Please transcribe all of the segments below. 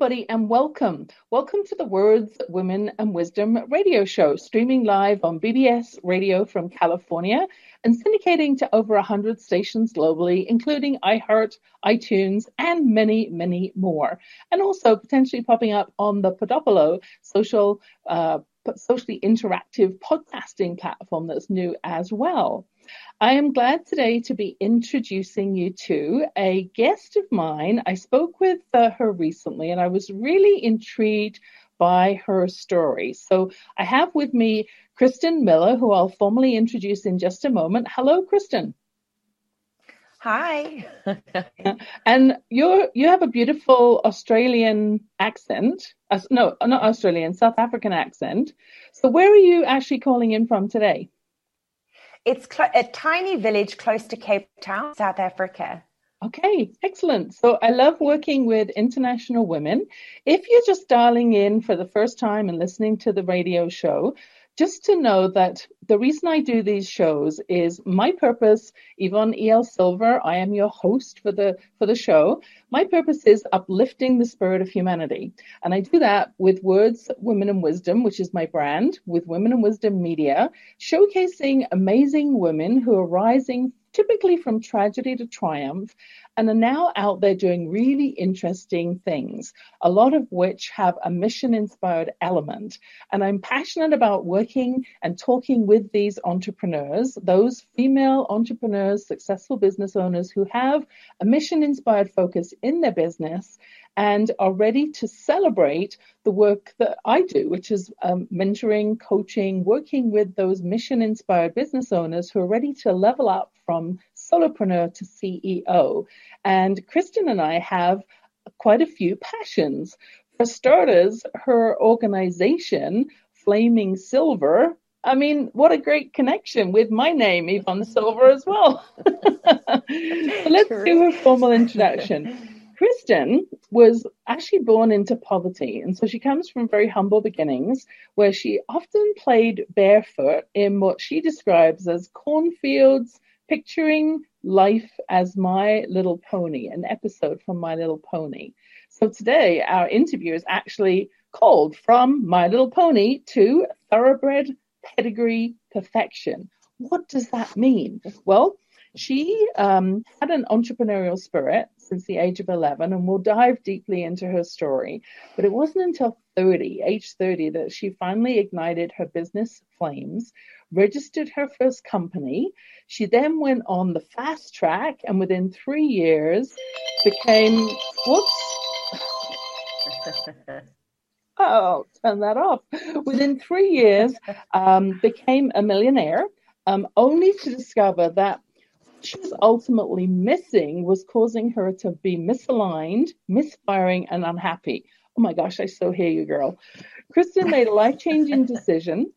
Everybody, and welcome. Welcome to the Words, Women, and Wisdom radio show, streaming live on BBS Radio from California and syndicating to over 100 stations globally, including iHeart, iTunes, and many, many more. And also potentially popping up on the Podopolo social, uh, socially interactive podcasting platform that's new as well. I am glad today to be introducing you to a guest of mine. I spoke with uh, her recently and I was really intrigued by her story. So I have with me Kristen Miller, who I'll formally introduce in just a moment. Hello, Kristen. Hi. and you're you have a beautiful Australian accent. Uh, no, not Australian, South African accent. So where are you actually calling in from today? It's cl- a tiny village close to Cape Town, South Africa. Okay, excellent. So I love working with international women. If you're just dialing in for the first time and listening to the radio show, just to know that the reason I do these shows is my purpose, Yvonne E.L. Silver, I am your host for the for the show. My purpose is uplifting the spirit of humanity. And I do that with Words, Women and Wisdom, which is my brand, with Women and Wisdom Media, showcasing amazing women who are rising typically from tragedy to triumph, and are now out there doing really interesting things, a lot of which have a mission inspired element. And I'm passionate about working and talking with these entrepreneurs, those female entrepreneurs, successful business owners who have a mission inspired focus in their business and are ready to celebrate the work that I do, which is um, mentoring, coaching, working with those mission inspired business owners who are ready to level up from solopreneur to CEO. And Kristen and I have quite a few passions. For starters, her organization, Flaming Silver, I mean, what a great connection with my name, Yvonne Silver, as well. so let's do a formal introduction. Kristen was actually born into poverty, and so she comes from very humble beginnings where she often played barefoot in what she describes as cornfields, picturing life as My Little Pony, an episode from My Little Pony. So today, our interview is actually called From My Little Pony to Thoroughbred Pedigree Perfection. What does that mean? Well, she um, had an entrepreneurial spirit since the age of 11, and we'll dive deeply into her story. But it wasn't until 30, age 30, that she finally ignited her business flames, registered her first company. She then went on the fast track, and within three years became, whoops. oh, turn that off. Within three years, um, became a millionaire, um, only to discover that she was ultimately missing was causing her to be misaligned, misfiring, and unhappy. Oh my gosh, I so hear you, girl. Kristen made a life changing decision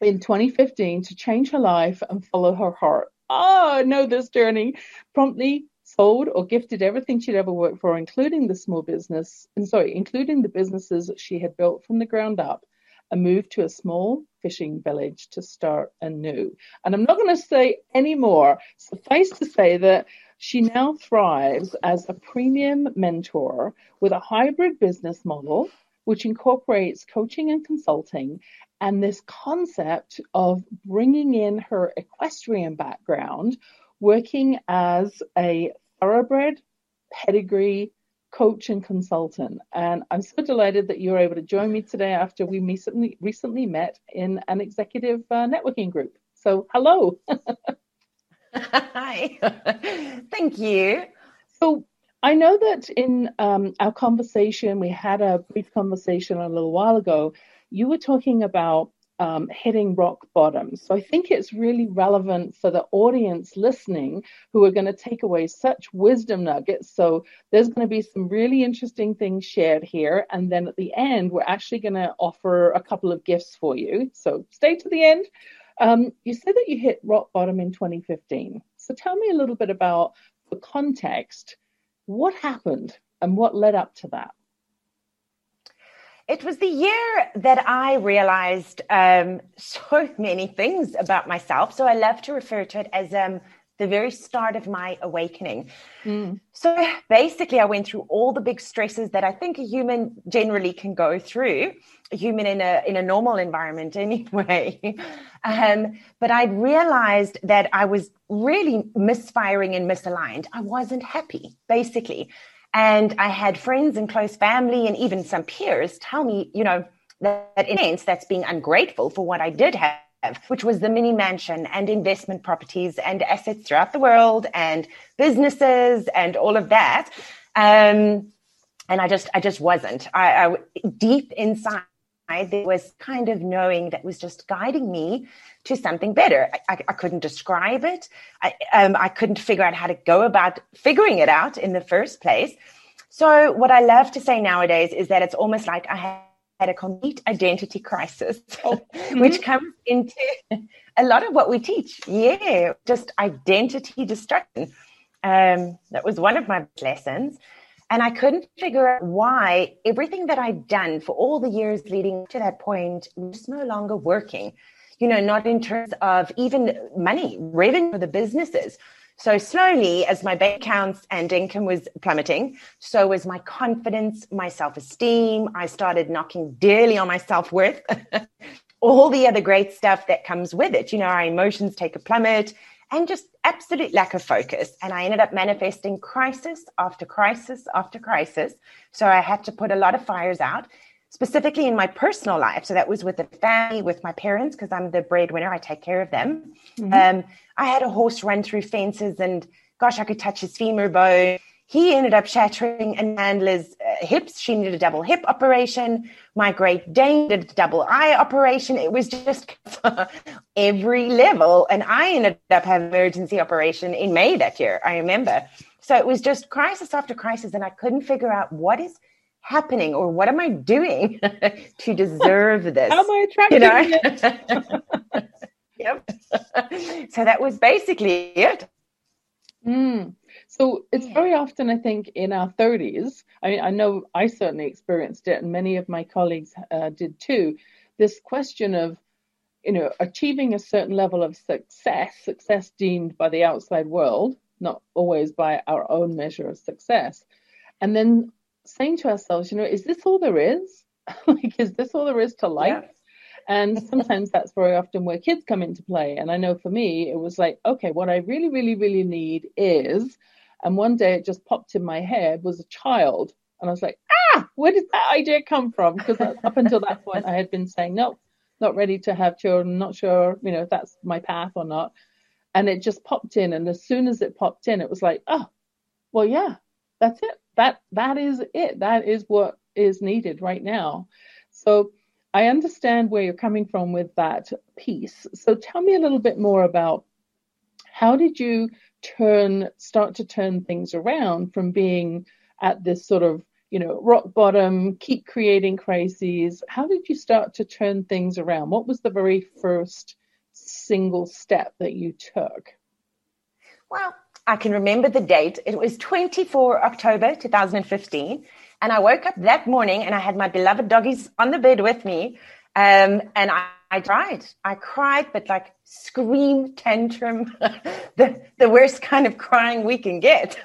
in 2015 to change her life and follow her heart. Oh, know this journey. Promptly sold or gifted everything she'd ever worked for, including the small business, and sorry, including the businesses she had built from the ground up and moved to a small fishing village to start anew. And I'm not going to say any more. Suffice to say that she now thrives as a premium mentor with a hybrid business model, which incorporates coaching and consulting and this concept of bringing in her equestrian background, working as a thoroughbred pedigree coach and consultant. And I'm so delighted that you're able to join me today after we recently, recently met in an executive uh, networking group. So, hello. Hi. Thank you. So, I know that in um, our conversation, we had a brief conversation a little while ago. You were talking about um, hitting rock bottom. So I think it's really relevant for the audience listening who are going to take away such wisdom nuggets. So there's going to be some really interesting things shared here. And then at the end, we're actually going to offer a couple of gifts for you. So stay to the end. Um, you said that you hit rock bottom in 2015. So tell me a little bit about the context. What happened and what led up to that? It was the year that I realized um, so many things about myself. So I love to refer to it as um, the very start of my awakening. Mm. So basically, I went through all the big stresses that I think a human generally can go through, a human in a in a normal environment anyway. um, but I realized that I was really misfiring and misaligned. I wasn't happy, basically. And I had friends and close family and even some peers tell me, you know, that, that in sense that's being ungrateful for what I did have which was the mini mansion and investment properties and assets throughout the world and businesses and all of that. Um, and I just, I just wasn't. I, I deep inside, there was kind of knowing that was just guiding me to something better. I, I couldn't describe it. I, um, I couldn't figure out how to go about figuring it out in the first place. So what I love to say nowadays is that it's almost like I had a complete identity crisis, oh. mm-hmm. which comes into a lot of what we teach. Yeah, just identity destruction. Um, that was one of my lessons. And I couldn't figure out why everything that I'd done for all the years leading to that point was no longer working. You know, not in terms of even money, revenue for the businesses. So slowly, as my bank accounts and income was plummeting, so was my confidence, my self-esteem. I started knocking dearly on my self-worth, all the other great stuff that comes with it. You know, our emotions take a plummet and just absolute lack of focus. And I ended up manifesting crisis after crisis after crisis. So I had to put a lot of fires out specifically in my personal life. So that was with the family, with my parents, because I'm the breadwinner. I take care of them. Mm-hmm. Um, I had a horse run through fences and gosh, I could touch his femur bone. He ended up shattering Amanda's uh, hips. She needed a double hip operation. My Great Dane did a double eye operation. It was just every level. And I ended up having an emergency operation in May that year. I remember. So it was just crisis after crisis. And I couldn't figure out what is happening or what am I doing to deserve this? How am I attracting you know? it? yep. so that was basically it. Mm. So it's very often, I think, in our 30s. I mean, I know I certainly experienced it, and many of my colleagues uh, did too. This question of, you know, achieving a certain level of success, success deemed by the outside world, not always by our own measure of success, and then saying to ourselves, you know, is this all there is? like, is this all there is to life? Yeah. And sometimes that's very often where kids come into play. And I know for me, it was like, okay, what I really, really, really need is, and one day it just popped in my head was a child. And I was like, ah, where did that idea come from? Because up until that point, I had been saying, no, not ready to have children, not sure, you know, if that's my path or not. And it just popped in. And as soon as it popped in, it was like, oh, well, yeah, that's it that that is it. That is what is needed right now. So I understand where you're coming from with that piece. So tell me a little bit more about how did you turn start to turn things around from being at this sort of you know rock bottom keep creating crises how did you start to turn things around what was the very first single step that you took well I can remember the date. It was 24 October 2015. And I woke up that morning and I had my beloved doggies on the bed with me. Um, and I, I cried. I cried, but like scream tantrum, the, the worst kind of crying we can get.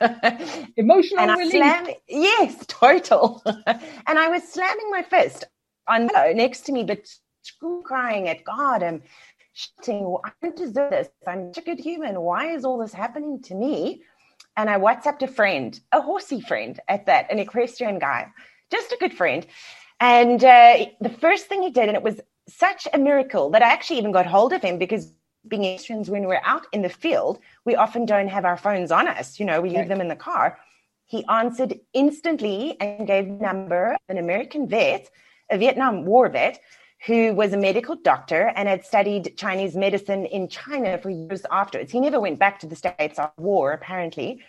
Emotional and relief. I slam, yes, total. and I was slamming my fist on next to me, but crying at God. And shouting, I don't deserve this. I'm such a good human. Why is all this happening to me? And I WhatsApped a friend, a horsey friend at that, an equestrian guy, just a good friend. And uh, the first thing he did, and it was such a miracle that I actually even got hold of him because being equestrians, when we're out in the field, we often don't have our phones on us. You know, we leave them in the car. He answered instantly and gave number an American vet, a Vietnam War vet, who was a medical doctor and had studied Chinese medicine in China for years afterwards. He never went back to the States after war, apparently.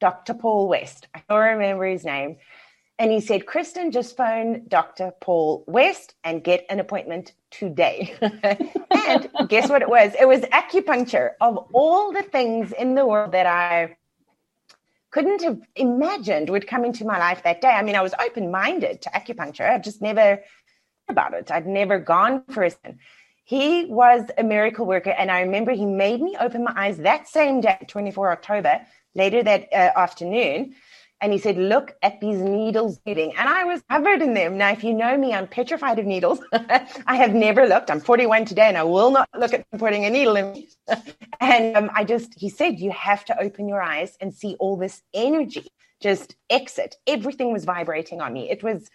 Dr. Paul West. I don't remember his name. And he said, Kristen, just phone Dr. Paul West and get an appointment today. and guess what it was? It was acupuncture of all the things in the world that I couldn't have imagined would come into my life that day. I mean, I was open minded to acupuncture. I've just never thought about it. I'd never gone for a he was a miracle worker. And I remember he made me open my eyes that same day, 24 October, later that uh, afternoon. And he said, Look at these needles bleeding. And I was covered in them. Now, if you know me, I'm petrified of needles. I have never looked. I'm 41 today and I will not look at putting a needle in me. and um, I just, he said, You have to open your eyes and see all this energy just exit. Everything was vibrating on me. It was,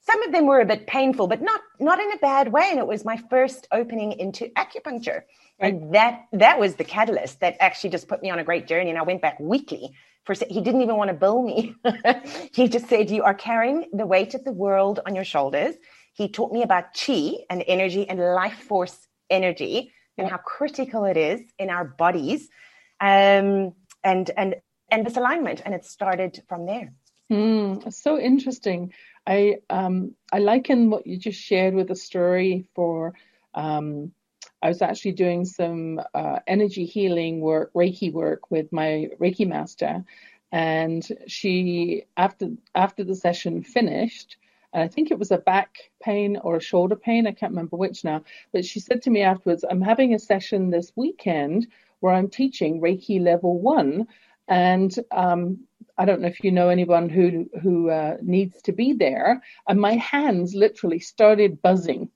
some of them were a bit painful, but not not in a bad way. And it was my first opening into acupuncture, right. and that that was the catalyst that actually just put me on a great journey. And I went back weekly. For he didn't even want to bill me. he just said, "You are carrying the weight of the world on your shoulders." He taught me about chi and energy and life force energy and how critical it is in our bodies, um, and and and this alignment. And it started from there. Mm, so interesting. I um, I liken what you just shared with the story for. Um, I was actually doing some uh, energy healing work, Reiki work with my Reiki master, and she after after the session finished, and I think it was a back pain or a shoulder pain, I can't remember which now, but she said to me afterwards, "I'm having a session this weekend where I'm teaching Reiki level one." And um, I don't know if you know anyone who who uh, needs to be there, and my hands literally started buzzing,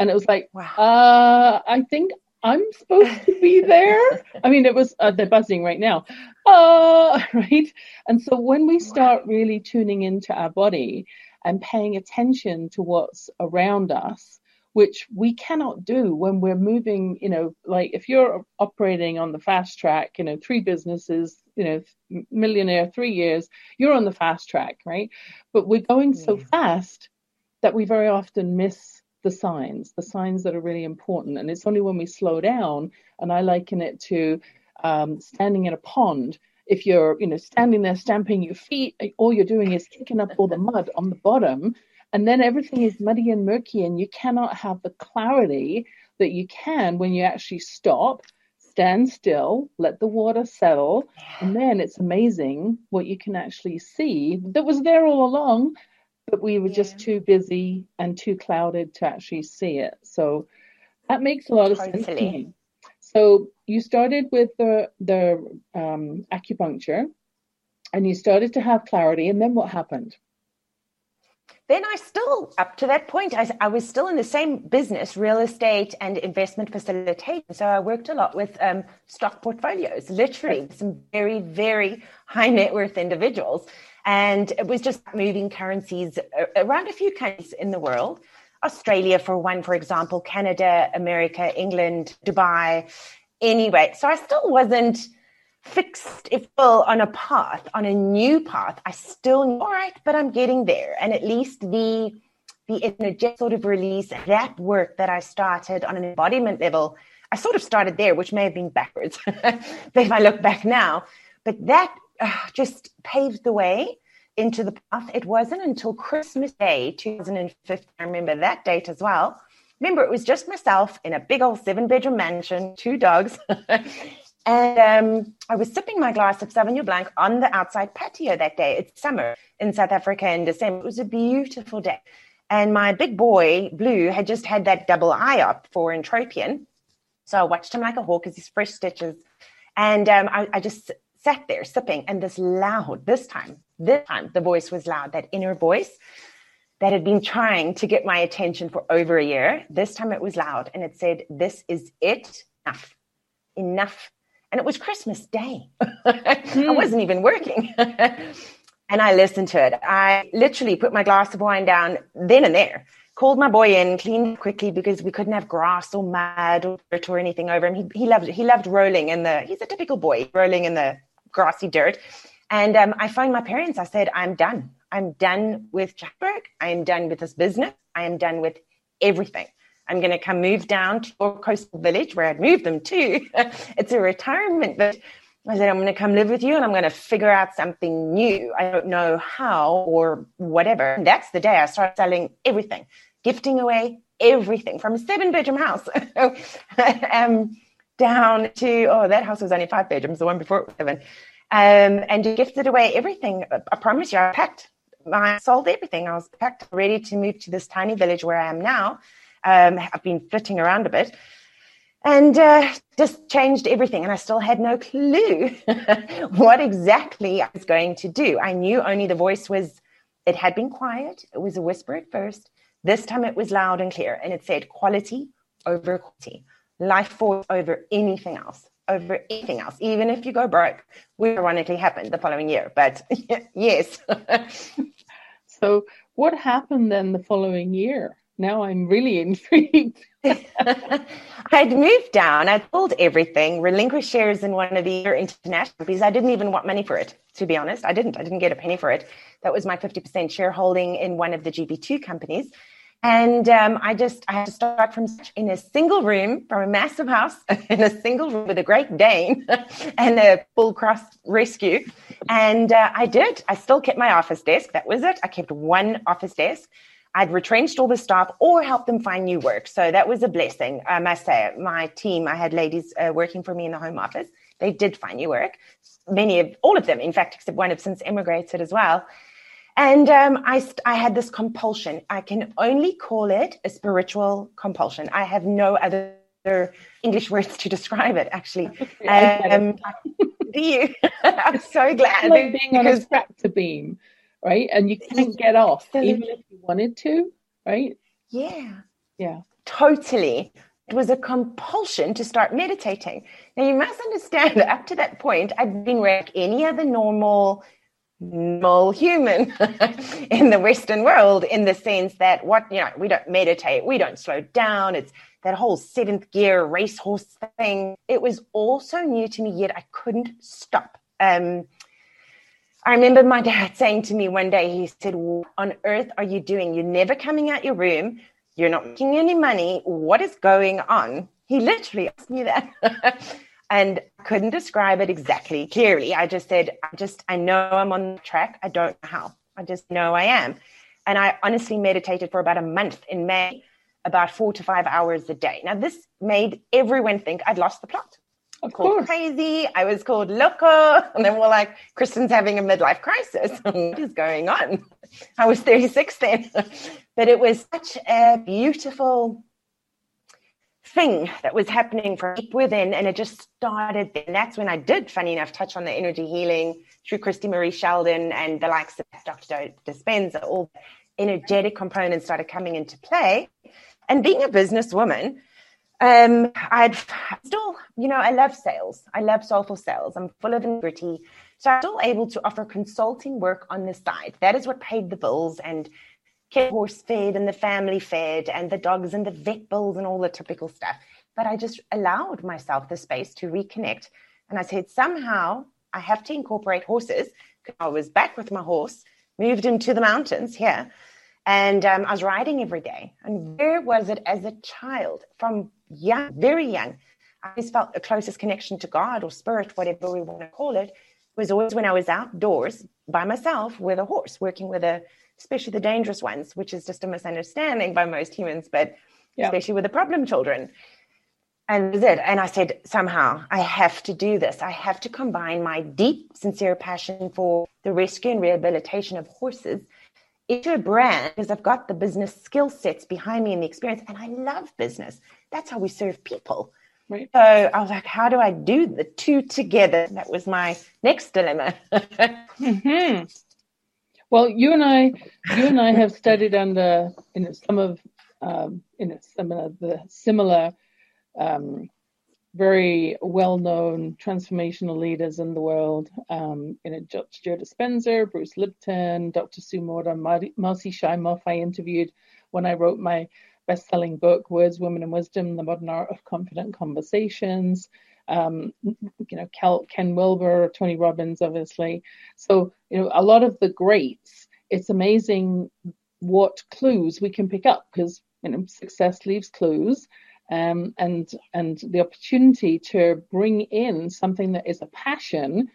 and it was like, wow. uh, I think I'm supposed to be there. I mean, it was uh, they're buzzing right now, uh, right? And so when we start wow. really tuning into our body and paying attention to what's around us, which we cannot do when we're moving, you know, like if you're operating on the fast track, you know, three businesses, you know, millionaire, three years, you're on the fast track, right? But we're going so fast that we very often miss the signs, the signs that are really important. And it's only when we slow down, and I liken it to um, standing in a pond. If you're, you know, standing there stamping your feet, all you're doing is kicking up all the mud on the bottom and then everything is muddy and murky, and you cannot have the clarity that you can when you actually stop, stand still, let the water settle, and then it's amazing what you can actually see that was there all along, but we were yeah. just too busy and too clouded to actually see it. So that makes a lot totally. of sense to me. So you started with the the um, acupuncture, and you started to have clarity, and then what happened? then I still, up to that point, I, I, was still in the same business, real estate and investment facilitation. So I worked a lot with um, stock portfolios, literally some very, very high net worth individuals. And it was just moving currencies around a few countries in the world. Australia, for one, for example, Canada, America, England, Dubai. Anyway, so I still wasn't fixed, if will, on a path, on a new path, I still knew, all right, but I'm getting there. And at least the the energetic sort of release, that work that I started on an embodiment level, I sort of started there, which may have been backwards if I look back now. But that just paved the way into the path. It wasn't until Christmas Day 2015, I remember that date as well. Remember, it was just myself in a big old seven bedroom mansion, two dogs. And um, I was sipping my glass of Sauvignon Blanc on the outside patio that day. It's summer in South Africa in December. It was a beautiful day. And my big boy, Blue, had just had that double eye up for entropion. So I watched him like a hawk as his fresh stitches. And um, I, I just sat there sipping. And this loud, this time, this time, the voice was loud, that inner voice that had been trying to get my attention for over a year. This time it was loud and it said, This is it. Enough. Enough and it was Christmas Day. mm. I wasn't even working. and I listened to it. I literally put my glass of wine down then and there, called my boy in, cleaned quickly because we couldn't have grass or mud or dirt or anything over him. He, he loved. He loved rolling in the, he's a typical boy, rolling in the grassy dirt. And um, I phoned my parents. I said, I'm done. I'm done with Joburg. I am done with this business. I am done with everything. I'm going to come move down to a coastal village where I'd moved them to. it's a retirement, but I said, I'm going to come live with you and I'm going to figure out something new. I don't know how or whatever. And that's the day I started selling everything, gifting away everything from a seven bedroom house um, down to, oh, that house was only five bedrooms, the one before it was seven. Um, and gifted away everything. I promise you, I packed, I sold everything. I was packed, ready to move to this tiny village where I am now Um, I've been flitting around a bit and uh, just changed everything. And I still had no clue what exactly I was going to do. I knew only the voice was, it had been quiet. It was a whisper at first. This time it was loud and clear. And it said quality over quantity, life force over anything else, over anything else. Even if you go broke, which ironically happened the following year. But yes. so what happened then the following year? Now I'm really intrigued. I'd moved down. I sold everything, relinquished shares in one of the international companies. I didn't even want money for it, to be honest. I didn't. I didn't get a penny for it. That was my 50% shareholding in one of the GB2 companies. And um, I just, I had to start from in a single room from a massive house in a single room with a Great Dane and a full cross rescue. And uh, I did. I still kept my office desk. That was it. I kept one office desk. I'd retrenched all the staff or helped them find new work. So that was a blessing, I must say. My team, I had ladies uh, working for me in the home office. They did find new work. Many of, all of them, in fact, except one have since emigrated as well. And um, I, I had this compulsion. I can only call it a spiritual compulsion. I have no other English words to describe it, actually. Um, do you? I'm so glad. Like being on a tractor beam right? And you can't get off even if you wanted to, right? Yeah. Yeah. Totally. It was a compulsion to start meditating. Now you must understand up to that point, I'd been like any other normal normal human in the Western world in the sense that what, you know, we don't meditate, we don't slow down. It's that whole seventh gear racehorse thing. It was all so new to me, yet I couldn't stop. Um, I remember my dad saying to me one day, he said, What on earth are you doing? You're never coming out your room. You're not making any money. What is going on? He literally asked me that. and I couldn't describe it exactly clearly. I just said, I just, I know I'm on the track. I don't know how. I just know I am. And I honestly meditated for about a month in May, about four to five hours a day. Now, this made everyone think I'd lost the plot. Of called course. crazy. I was called loco. And then we're like, Kristen's having a midlife crisis. what is going on? I was 36 then. but it was such a beautiful thing that was happening from within. And it just started. And that's when I did, funny enough, touch on the energy healing through Christie Marie Sheldon and the likes of Dr. Dispenza. All energetic components started coming into play. And being a businesswoman, um, I'd still, you know, I love sales. I love soulful sales. I'm full of integrity. So I'm still able to offer consulting work on the side. That is what paid the bills and kept horse fed and the family fed and the dogs and the vet bills and all the typical stuff. But I just allowed myself the space to reconnect. And I said, somehow I have to incorporate horses. I was back with my horse, moved him to the mountains here. And um, I was riding every day. And where was it as a child from young, very young, I always felt the closest connection to God or spirit, whatever we want to call it, was always when I was outdoors by myself with a horse, working with a, especially the dangerous ones, which is just a misunderstanding by most humans, but yeah. especially with the problem children. And that's it. And I said, somehow I have to do this. I have to combine my deep, sincere passion for the rescue and rehabilitation of horses into a brand because I've got the business skill sets behind me and the experience, and I love business. That's how we serve people. Right. So I was like, how do I do the two together? That was my next dilemma. mm-hmm. Well, you and I, you and I have studied under in some of um, in some of the similar um, very well-known transformational leaders in the world. Um, you know, Joe Dispenza, Bruce Lipton, Dr. Sue Morter, Marci Shimoff. I interviewed when I wrote my best-selling book, Words, Women, and Wisdom: The Modern Art of Confident Conversations. Um, you know, Ken Wilber, Tony Robbins, obviously. So, you know, a lot of the greats. It's amazing what clues we can pick up because you know success leaves clues um, and and the opportunity to bring in something that is a passion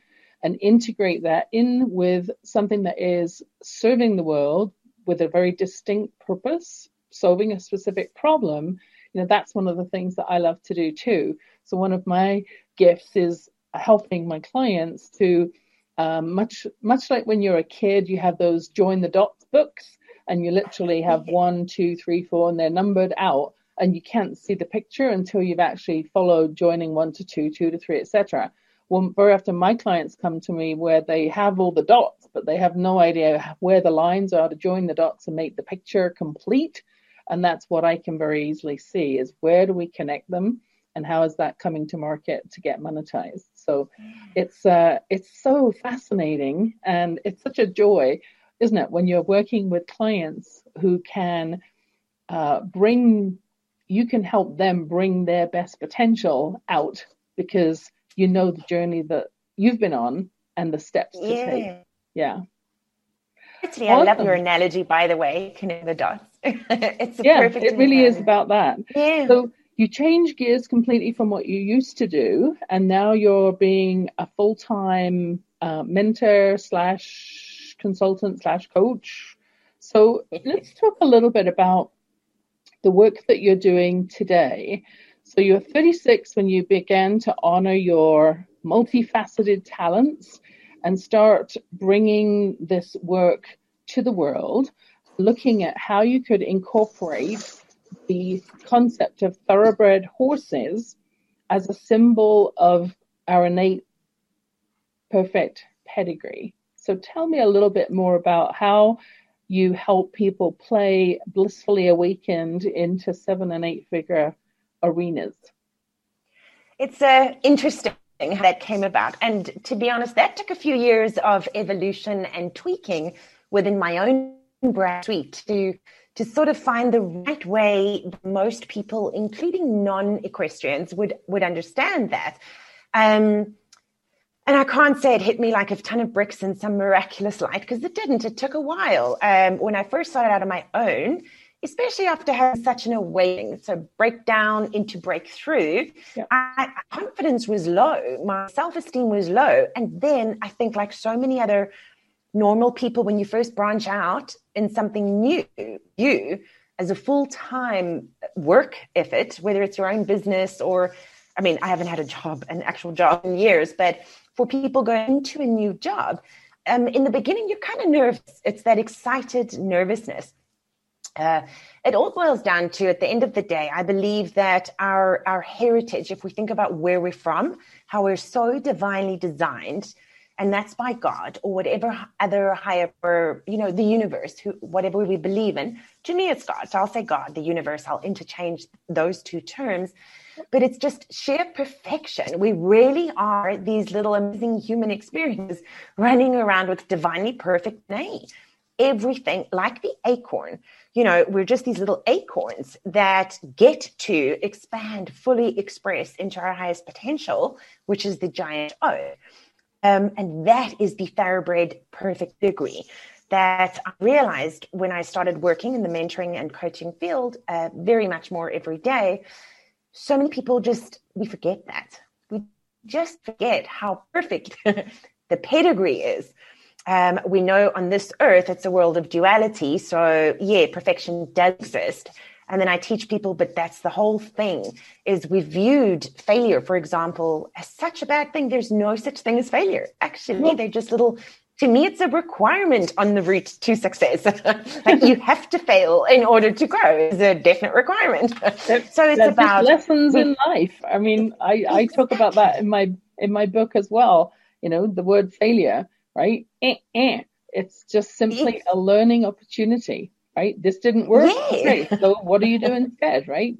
and integrate that in with something that is serving the world with a very distinct purpose, solving a specific problem. You know, that's one of the things that I love to do too. So one of my gifts is helping my clients to um, much much like when you're a kid, you have those join the dots books and you literally have one, two, three, four, and they're numbered out, and you can't see the picture until you've actually followed joining one to two, two to three, etc. Well, very often my clients come to me where they have all the dots, but they have no idea where the lines are to join the dots and make the picture complete. And that's what I can very easily see is where do we connect them and how is that coming to market to get monetized? So it's uh, it's so fascinating and it's such a joy, isn't it, when you're working with clients who can uh, bring you can help them bring their best potential out because you know the journey that you've been on and the steps to yeah. take. Yeah. Actually, awesome. I love your analogy, by the way, connect the dots. it's yeah, it really is about that. Yeah. So you change gears completely from what you used to do, and now you're being a full time uh, mentor slash consultant slash coach. So let's talk a little bit about the work that you're doing today. So you're 36 when you began to honor your multifaceted talents and start bringing this work to the world, looking at how you could incorporate the concept of thoroughbred horses as a symbol of our innate perfect pedigree. So tell me a little bit more about how you help people play blissfully awakened into seven and eight figure arenas. It's uh, interesting how that came about. And to be honest, that took a few years of evolution and tweaking within my own suite to to sort of find the right way most people, including non-equestrians, would would understand that. Um, and I can't say it hit me like a ton of bricks in some miraculous light because it didn't. It took a while. Um, when I first started out on my own, especially after having such an awakening, so breakdown into breakthrough, yeah. I, confidence was low, my self esteem was low. And then I think, like so many other normal people, when you first branch out in something new, you as a full time work effort, whether it's your own business or, I mean, I haven't had a job, an actual job in years, but for people going into a new job, um, in the beginning, you're kind of nervous. It's that excited nervousness. Uh, it all boils down to at the end of the day i believe that our our heritage if we think about where we're from how we're so divinely designed and that's by god or whatever other higher you know the universe who whatever we believe in. To me it's god. So i'll say god the universe. I'll interchange those two terms. But it's just sheer perfection. We really are these little amazing human experiences running around with divinely perfect name. Everything like the acorn you know, we're just these little acorns that get to expand, fully express into our highest potential, which is the giant O. Um, and that is the thoroughbred perfect degree that I realized when I started working in the mentoring and coaching field uh, very much more every day. So many people just, we forget that. We just forget how perfect the pedigree is um, we know on this earth it's a world of duality. So yeah, perfection does exist. And then I teach people, but that's the whole thing is we viewed failure, for example, as such a bad thing. There's no such thing as failure. Actually, they're just little, to me, it's a requirement on the route to success. like you have to fail in order to grow is a definite requirement. so it's about lessons we, in life. I mean, I, I talk about that in my, in my book as well. You know, the word failure right? Eh, eh. It's just simply a learning opportunity, right? This didn't work. Yeah. Okay, so what are you doing instead, right?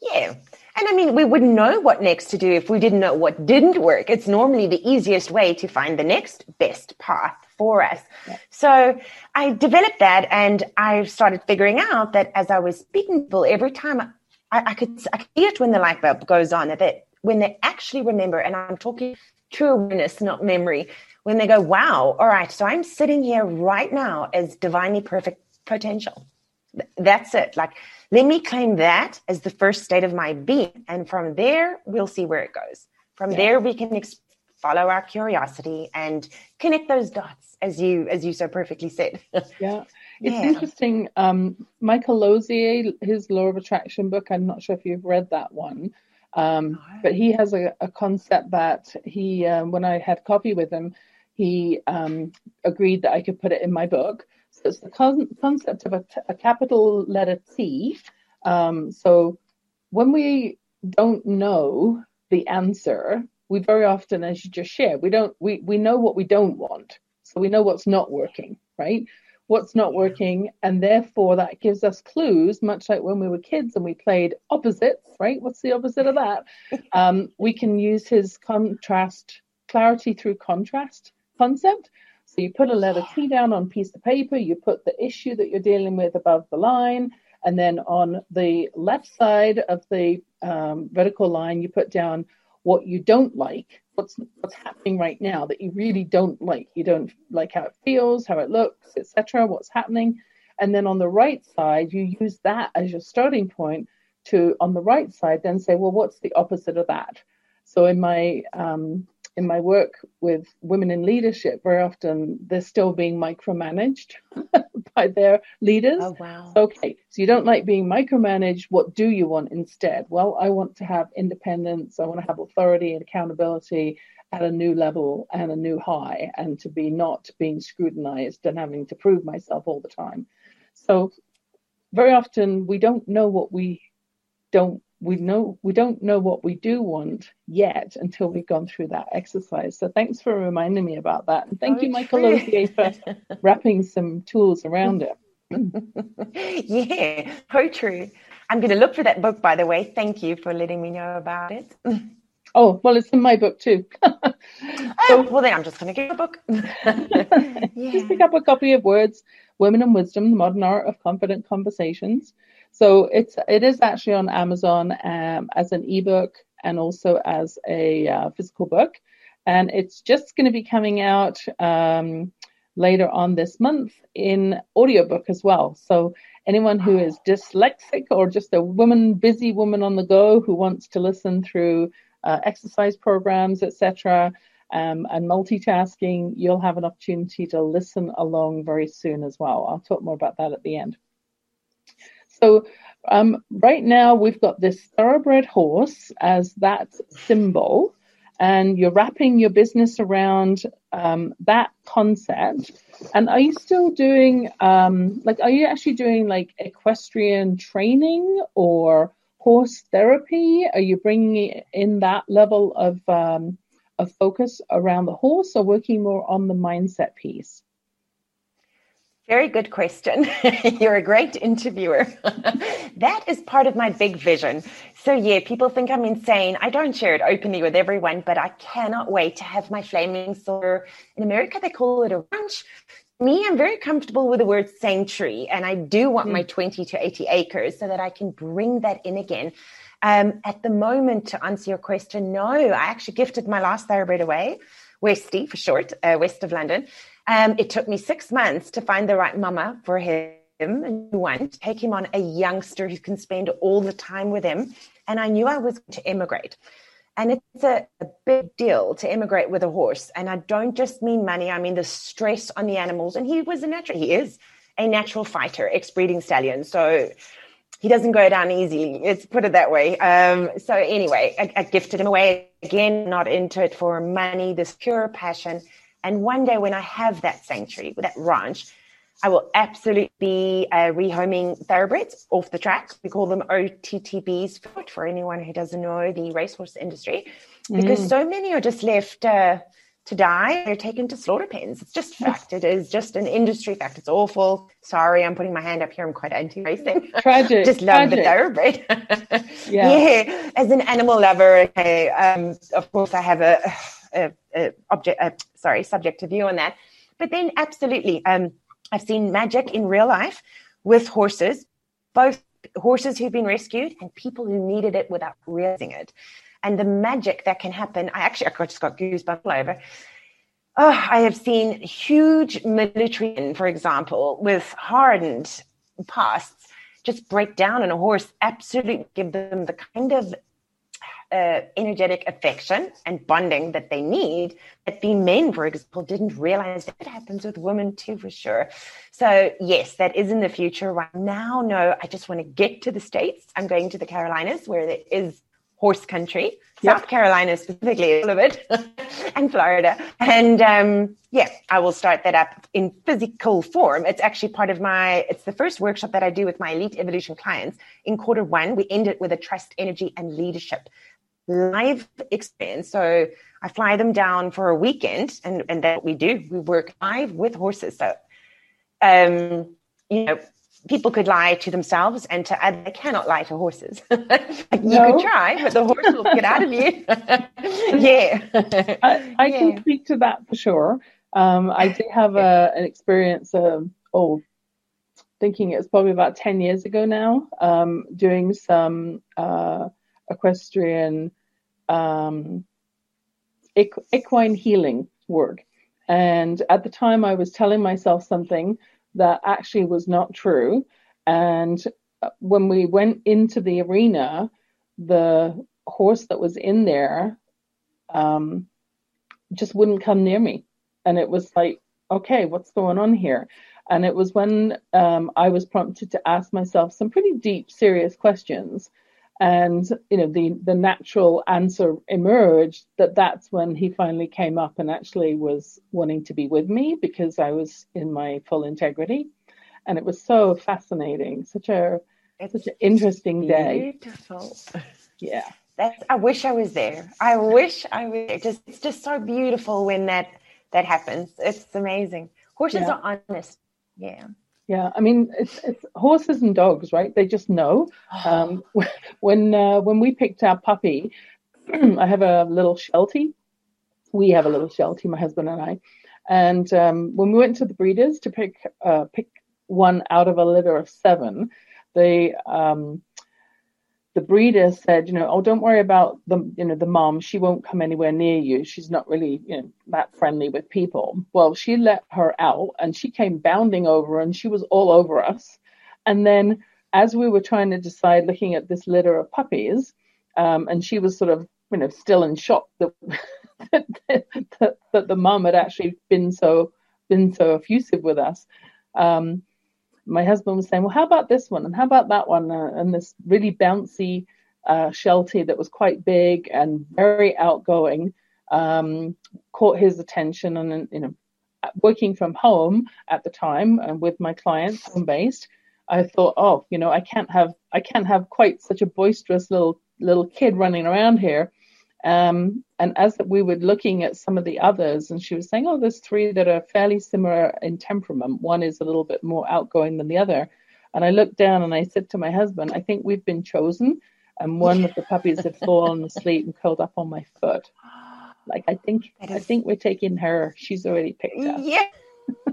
Yeah. And I mean, we wouldn't know what next to do if we didn't know what didn't work. It's normally the easiest way to find the next best path for us. Yeah. So I developed that and I started figuring out that as I was speaking to people, every time I, I could, I could see it when the light bulb goes on, that when they actually remember, and I'm talking true awareness, not memory, when they go, wow, all right, so I'm sitting here right now as divinely perfect potential. That's it. Like, let me claim that as the first state of my being. And from there, we'll see where it goes. From yeah. there, we can ex- follow our curiosity and connect those dots, as you as you so perfectly said. yeah. It's yeah. interesting. Um, Michael Losier his Law of Attraction book, I'm not sure if you've read that one, um, but he has a, a concept that he, um, when I had coffee with him, he um, agreed that I could put it in my book. It's the con- concept of a, t- a capital letter T. Um, so when we don't know the answer, we very often, as you just shared, we don't we we know what we don't want, so we know what's not working, right? What's not working, and therefore that gives us clues, much like when we were kids and we played opposites, right? What's the opposite of that? Um, we can use his contrast, clarity through contrast concept. You put a letter T down on a piece of paper, you put the issue that you're dealing with above the line, and then on the left side of the um, vertical line, you put down what you don't like, what's what's happening right now that you really don't like. You don't like how it feels, how it looks, etc. What's happening, and then on the right side, you use that as your starting point to on the right side then say, well, what's the opposite of that? So in my um, in my work with women in leadership, very often they're still being micromanaged by their leaders. Oh, wow. Okay, so you don't like being micromanaged. What do you want instead? Well, I want to have independence. I want to have authority and accountability at a new level and a new high, and to be not being scrutinized and having to prove myself all the time. So, very often we don't know what we don't we know we don't know what we do want yet until we've gone through that exercise. So thanks for reminding me about that. And thank oh, you, Michael Losier, for wrapping some tools around it. yeah, so true. I'm going to look for that book, by the way. Thank you for letting me know about it. Oh, well, it's in my book too. Oh, so, oh, well, then I'm just going to get a book. yeah. Just pick up a copy of Words, Women and Wisdom, The Modern Art of Confident Conversations. So it's it is actually on Amazon um, as an ebook and also as a uh, physical book, and it's just going to be coming out um, later on this month in audiobook as well. So anyone who is dyslexic or just a woman, busy woman on the go who wants to listen through uh, exercise programs, etc. Um, and multitasking, you'll have an opportunity to listen along very soon as well. I'll talk more about that at the end. So um, right now we've got this thoroughbred horse as that symbol, and you're wrapping your business around um, that concept. And are you still doing um, like are you actually doing like equestrian training or horse therapy? Are you bringing in that level of um, of focus around the horse, or working more on the mindset piece? Very good question. You're a great interviewer. that is part of my big vision. So, yeah, people think I'm insane. I don't share it openly with everyone, but I cannot wait to have my flaming silver. In America, they call it a ranch. Me, I'm very comfortable with the word sanctuary, and I do want mm. my 20 to 80 acres so that I can bring that in again. Um, at the moment, to answer your question, no, I actually gifted my last thoroughbred away, Westy for short, uh, west of London. Um, it took me six months to find the right mama for him and one, take him on a youngster who can spend all the time with him. And I knew I was going to immigrate. And it's a, a, big deal to immigrate with a horse. And I don't just mean money, I mean the stress on the animals. And he was a natural, he is a natural fighter, ex breeding stallion. So he doesn't go down easily. Let's put it that way. Um, so anyway, I, I gifted him away again, not into it for money, this pure passion. And one day when I have that sanctuary, that ranch, I will absolutely be uh, rehoming thoroughbreds off the track. We call them OTTBs for anyone who doesn't know the racehorse industry, because mm. so many are just left uh, to die. They're taken to slaughter pens. It's just fact. It is just an industry fact. It's awful. Sorry, I'm putting my hand up here. I'm quite anti-racing. Tragic. just love Tragic. the thoroughbred. yeah. yeah. As an animal lover, okay, um, of course, I have a uh, uh, object, uh, sorry, subjective view on that. But then, absolutely, um, I've seen magic in real life with horses, both horses who've been rescued and people who needed it without realizing it. And the magic that can happen, I actually I just got goosebumps all over. Oh, I have seen huge military, for example, with hardened pasts just break down on a horse, absolutely give them the kind of uh, energetic affection and bonding that they need that the men, for example, didn't realize that happens with women too, for sure. So, yes, that is in the future. Right now, no, I just want to get to the States. I'm going to the Carolinas where there is horse country. South Carolina specifically, all of it, and Florida. And um, yeah, I will start that up in physical form. It's actually part of my, it's the first workshop that I do with my elite evolution clients. In quarter one, we end it with a trust, energy, and leadership live experience. So I fly them down for a weekend, and, and what we do. We work live with horses. So, um, you know, people could lie to themselves and to others. They cannot lie to horses. like no. You could try, but the horse will get out of you. yeah. I, I yeah. can speak to that for sure. Um, I did have a, an experience of, oh, thinking it's probably about 10 years ago now, um, doing some uh, equestrian um, equine healing work. And at the time, I was telling myself something that actually was not true. And uh, when we went into the arena, the horse that was in there um, just wouldn't come near me. And it was like, okay, what's going on here? And it was when um, I was prompted to ask myself some pretty deep, serious questions and you know the the natural answer emerged that that's when he finally came up and actually was wanting to be with me because I was in my full integrity. And it was so fascinating. Such a it's such an interesting day. beautiful. Yeah. That's I wish I was there. I wish I was there. just it's just so beautiful when that that happens. It's amazing. Horses yeah. are honest. Yeah yeah, I mean, it's, it's horses and dogs, right? They just know. Um, when uh, when we picked our puppy, I have a little Sheltie. We have a little Sheltie, my husband and I. And um, when we went to the breeders to pick uh, pick one out of a litter of seven, they um, the breeder said, you know, oh, don't worry about the, you know, the mom. She won't come anywhere near you. She's not really, you know, that friendly with people. Well, she let her out and she came bounding over and she was all over us. And then as we were trying to decide, looking at this litter of puppies, um, and she was sort of, you know, still in shock that, that, that, that the mom had actually been so, been so effusive with us. Um, my husband was saying, well, how about this one? And how about that one? Uh, and this really bouncy uh, Sheltie that was quite big and very outgoing um, caught his attention. And, you know, working from home at the time and with my clients home based, I thought, oh, you know, I can't have I can't have quite such a boisterous little little kid running around here. Um, and as we were looking at some of the others, and she was saying, oh, there's three that are fairly similar in temperament. One is a little bit more outgoing than the other. And I looked down and I said to my husband, I think we've been chosen. And one of the puppies had fallen asleep and curled up on my foot. Like I think. I think we're taking her. She's already picked up. Yeah.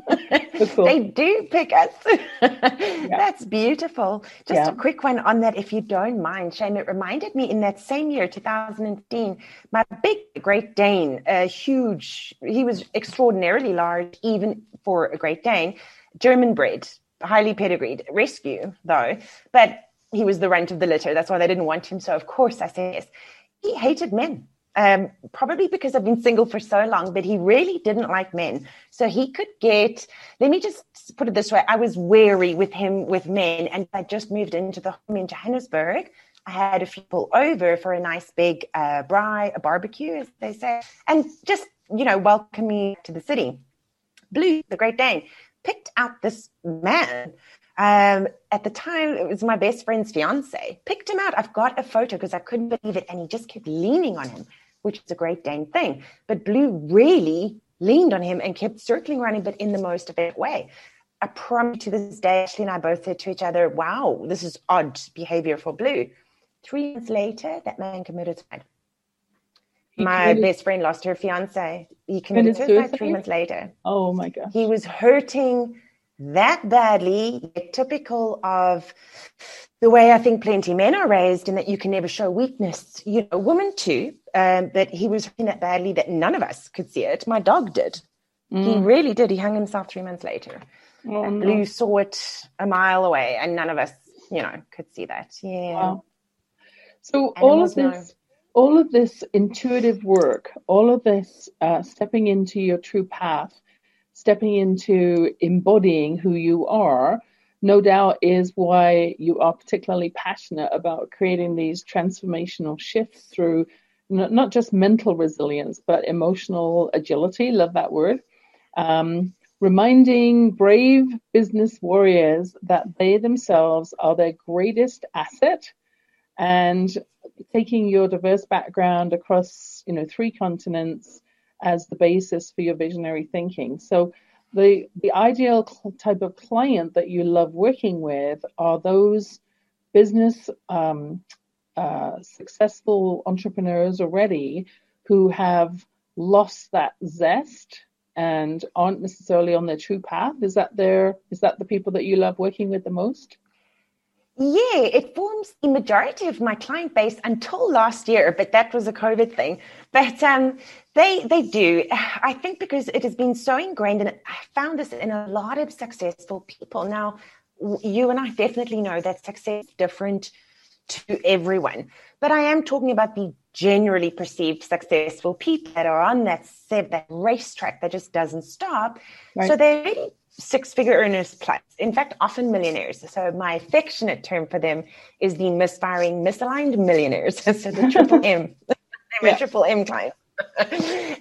They do pick us. yeah. That's beautiful. Just yeah. a quick one on that, if you don't mind, Shane. It reminded me in that same year, 2015, my big Great Dane, a huge, he was extraordinarily large, even for a Great Dane, German bred, highly pedigreed, rescue though, but he was the runt of the litter. That's why they didn't want him. So, of course, I said yes. He hated men um, probably because I've been single for so long, but he really didn't like men. So he could get, let me just put it this way. I was wary with him with men and I just moved into the home in Johannesburg. I had a few people over for a nice big uh, braai, a barbecue, as they say, and just, you know, welcome me to the city. Blue, the Great Dane, picked out this man um, at the time, it was my best friend's fiance. Picked him out. I've got a photo because I couldn't believe it. And he just kept leaning on him which is a Great Dane thing. But Blue really leaned on him and kept circling around him, but in the most effective way. I promise to this day, Ashley and I both said to each other, wow, this is odd behavior for Blue. Three months later, that man committed suicide. my committed... best friend lost her fiance. He committed suicide three months later. Oh my God. He was hurting that badly, typical of the way I think plenty men are raised, in that you can never show weakness. You know, women too, um, but he was hurting that badly that none of us could see it. My dog did. Mm. He really did. He hung himself three months later. Oh, and no. Blue saw it a mile away, and none of us, you know, could see that. Yeah. Wow. So all of this, all of this intuitive work, all of this uh, stepping into your true path stepping into embodying who you are, no doubt is why you are particularly passionate about creating these transformational shifts through not just mental resilience, but emotional agility. Love that word. Um, reminding brave business warriors that they themselves are their greatest asset and taking your diverse background across you know three continents as the basis for your visionary thinking so the the ideal type of client that you love working with are those business um, uh, successful entrepreneurs already who have lost that zest and aren't necessarily on their true path is that their is that the people that you love working with the most yeah, it forms the majority of my client base until last year, but that was a COVID thing. But um, they they do. I think because it has been so ingrained, and I found this in a lot of successful people. Now, you and I definitely know that success is different to everyone, but I am talking about the generally perceived successful people that are on that set, that racetrack that just doesn't stop. Right. So they're really six figure earners plus, in fact, often millionaires. So my affectionate term for them is the misfiring, misaligned millionaires. so the triple M, I'm a triple M client.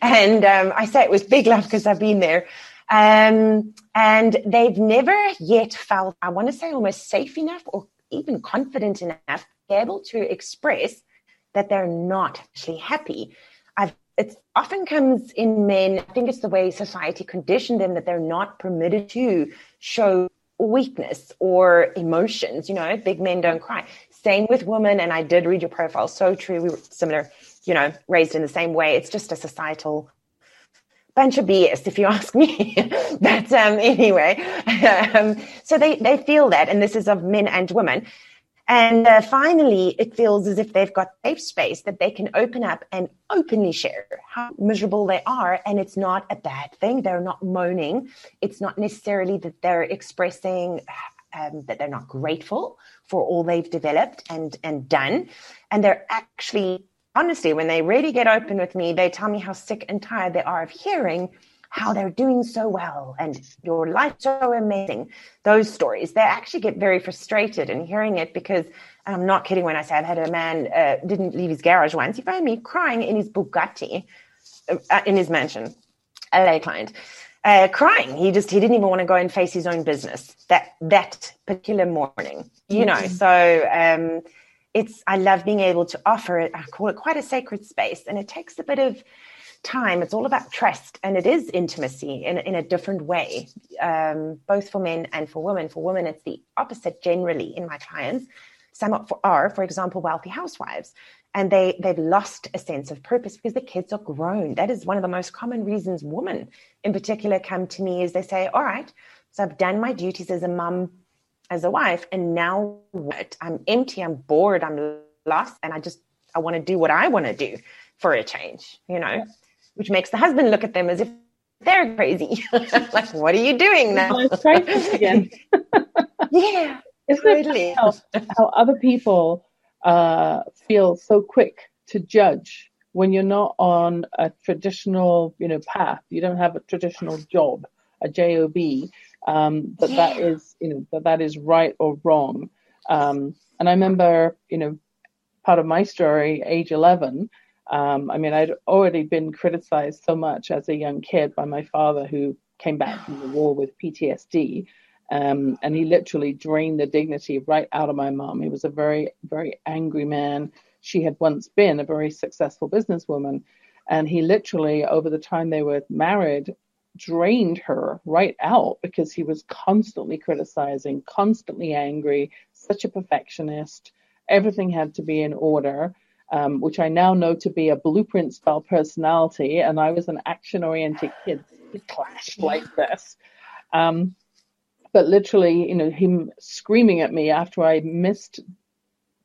and um, I say it was big love because I've been there. Um, and they've never yet felt, I want to say, almost safe enough or even confident enough to be able to express that they're not actually happy. It often comes in men. I think it's the way society conditioned them that they're not permitted to show weakness or emotions. You know, big men don't cry. Same with women. And I did read your profile. So true. We were similar, you know, raised in the same way. It's just a societal bunch of BS, if you ask me. but um, anyway, um, so they, they feel that. And this is of men and women. And uh, finally, it feels as if they've got safe space that they can open up and openly share how miserable they are. And it's not a bad thing. They're not moaning. It's not necessarily that they're expressing um, that they're not grateful for all they've developed and, and done. And they're actually, honestly, when they really get open with me, they tell me how sick and tired they are of hearing how they're doing so well and your life's so amazing. Those stories, they actually get very frustrated in hearing it because I'm not kidding when I say I've had a man uh, didn't leave his garage once. He found me crying in his Bugatti uh, in his mansion, LA client. Uh, crying. He just he didn't even want to go and face his own business that that particular morning. You know, mm-hmm. so um, it's I love being able to offer it. I call it quite a sacred space, and it takes a bit of time. It's all about trust and it is intimacy in, in a different way, um, both for men and for women. For women, it's the opposite generally in my clients. Some are, for example, wealthy housewives, and they, they've lost a sense of purpose because the kids are grown. That is one of the most common reasons women in particular come to me is they say, all right, so I've done my duties as a mum, as a wife, and now what? I'm empty, I'm bored, I'm lost, and I just, I want to do what I want to do for a change, you know? Yeah which makes the husband look at them as if they're crazy. like, what are you doing now? again. yeah. Isn't totally. it how, how other people uh, feel so quick to judge when you're not on a traditional, you know, path? You don't have a traditional job, a job. Um, that yeah. that is, you know, that that is right or wrong. Um, and I remember, you know, part of my story, age 11, um, I mean, I'd already been criticized so much as a young kid by my father, who came back from the war with PTSD. Um, and he literally drained the dignity right out of my mom. He was a very, very angry man. She had once been a very successful businesswoman. And he literally, over the time they were married, drained her right out because he was constantly criticizing, constantly angry, such a perfectionist. Everything had to be in order um, which I now know to be a blueprint style personality, and I was an action oriented kid. It clashed like this. Um, but literally, you know, him screaming at me after I missed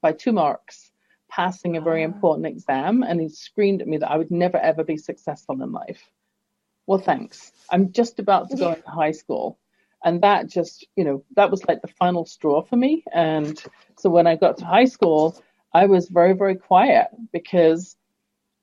by two marks passing a very ah. important exam, and he screamed at me that I would never ever be successful in life. Well, thanks. I'm just about to go into high school. And that just, you know, that was like the final straw for me. And so when I got to high school, I was very, very quiet because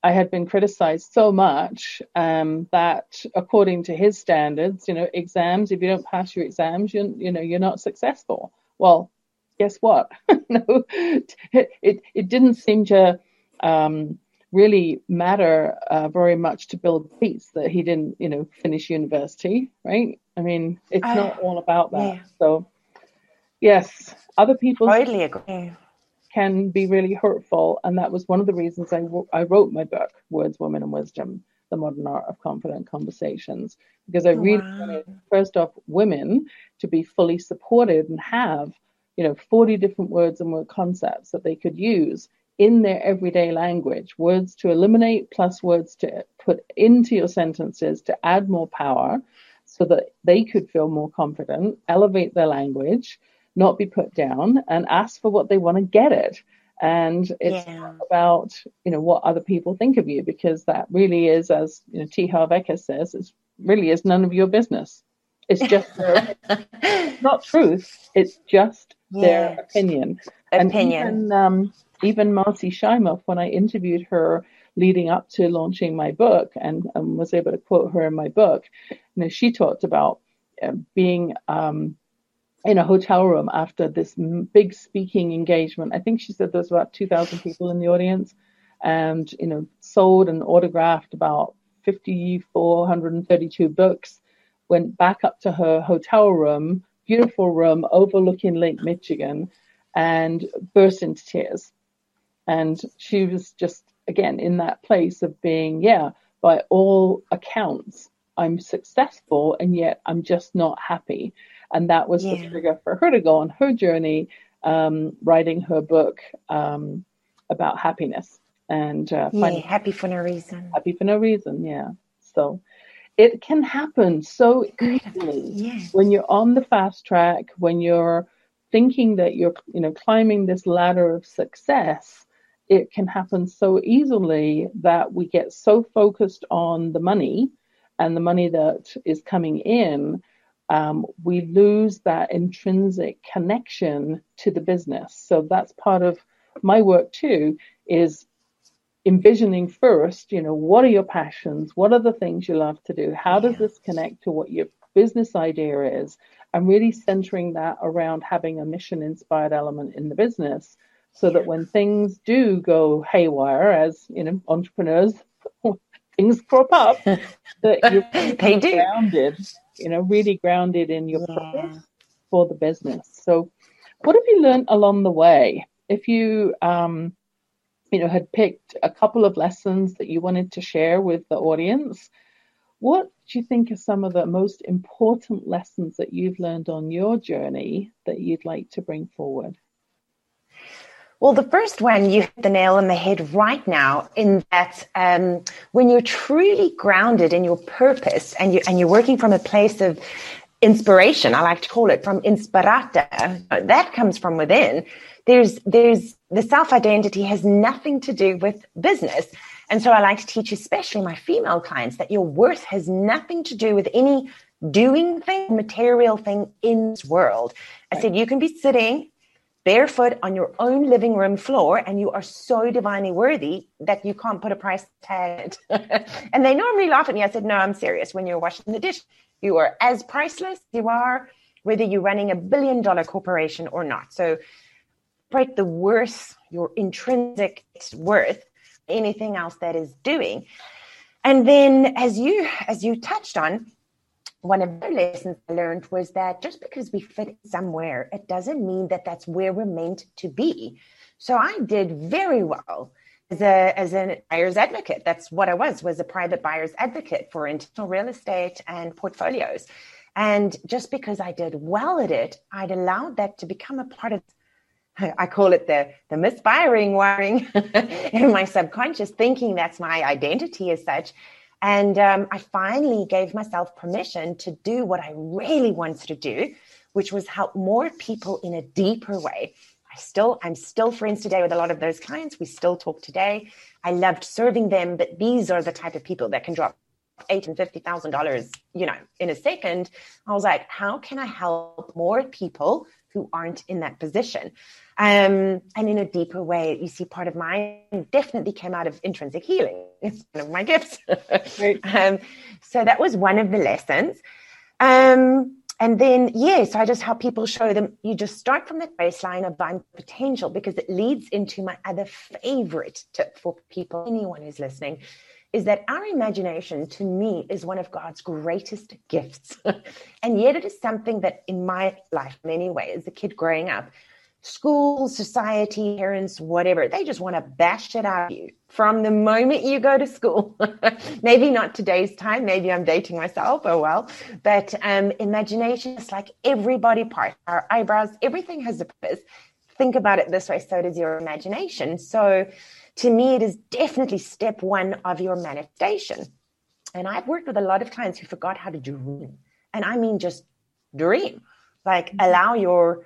I had been criticized so much um, that, according to his standards, you know, exams, if you don't pass your exams, you, you know, you're not successful. Well, guess what? no, it, it, it didn't seem to um, really matter uh, very much to Bill Gates that he didn't, you know, finish university, right? I mean, it's uh, not all about that. Yeah. So, yes, other people totally agree. can be really hurtful, and that was one of the reasons I, w- I wrote my book, Words, Women, and Wisdom: The Modern Art of Confident Conversations, because I really wow. wanted, first off, women to be fully supported and have, you know, 40 different words and word concepts that they could use in their everyday language, words to eliminate plus words to put into your sentences to add more power so that they could feel more confident, elevate their language, not be put down, and ask for what they want to get it. And it's yeah. about, you know, what other people think of you because that really is, as you know, T. Harv Eker says, it really is none of your business. It's just their, not truth. It's just yes. their opinion. Opinion. And even, um, even Marci Shimoff, when I interviewed her leading up to launching my book and, and was able to quote her in my book, you know, she talked about uh, being um, in a hotel room after this big speaking engagement. I think she said there was about 2,000 people in the audience and, you know, sold and autographed about 5,432 books, went back up to her hotel room, beautiful room overlooking Lake Michigan, and burst into tears and she was just, again, in that place of being, yeah, by all accounts, I'm successful, and yet I'm just not happy. And that was yeah. the trigger for her to go on her journey, um, writing her book um, about happiness and uh, yeah, happy for no reason. Happy for no reason, yeah. So it can happen so easily yeah. when you're on the fast track, when you're thinking that you're, you know, climbing this ladder of success it can happen so easily that we get so focused on the money and the money that is coming in, um, we lose that intrinsic connection to the business. So that's part of my work too, is envisioning first, you know, what are your passions? What are the things you love to do? How does this connect to what your business idea is? And really centering that around having a mission inspired element in the business so that when things do go haywire, as you know, entrepreneurs, things crop up, that you're they do. grounded, you know, really grounded in your purpose for the business. So, what have you learned along the way? If you, um, you know, had picked a couple of lessons that you wanted to share with the audience, what do you think are some of the most important lessons that you've learned on your journey that you'd like to bring forward? Well, the first one, you hit the nail on the head right now in that um, when you're truly grounded in your purpose and, you, and you're working from a place of inspiration, I like to call it from inspirata, that comes from within. There's, there's the self identity has nothing to do with business. And so I like to teach, especially my female clients, that your worth has nothing to do with any doing thing, material thing in this world. I said, you can be sitting barefoot on your own living room floor and you are so divinely worthy that you can't put a price tag and they normally laugh at me. I said, no, I'm serious. When you're washing the dish, you are as priceless you are, whether you're running a billion dollar corporation or not. So break the worth, your intrinsic worth, anything else that is doing. And then as you as you touched on, one of the lessons I learned was that just because we fit somewhere, it doesn't mean that that's where we're meant to be. So I did very well as a as a buyer's advocate. That's what I was was a private buyer's advocate for international real estate and portfolios. And just because I did well at it, I'd allowed that to become a part of I call it the the misfiring wiring in my subconscious, thinking that's my identity as such. And um, I finally gave myself permission to do what I really wanted to do, which was help more people in a deeper way. I still, I'm still friends today with a lot of those clients. We still talk today. I loved serving them, but these are the type of people that can drop eight and fifty thousand dollars, you know, in a second. I was like, how can I help more people who aren't in that position? Um, and in a deeper way, you see, part of mine definitely came out of intrinsic healing. It's one of my gifts. um, so that was one of the lessons. Um, and then, yeah, so I just help people show them you just start from that baseline of divine potential because it leads into my other favorite tip for people, anyone who's listening, is that our imagination to me is one of God's greatest gifts. and yet it is something that in my life, anyway, as a kid growing up, school, society, parents, whatever, they just want to bash it out of you from the moment you go to school. maybe not today's time. Maybe I'm dating myself. Oh, well. But um, imagination is like every body part, our eyebrows, everything has a purpose. Think about it this way. So does your imagination. So to me, it is definitely step one of your manifestation. And I've worked with a lot of clients who forgot how to dream. And I mean just dream. Like allow your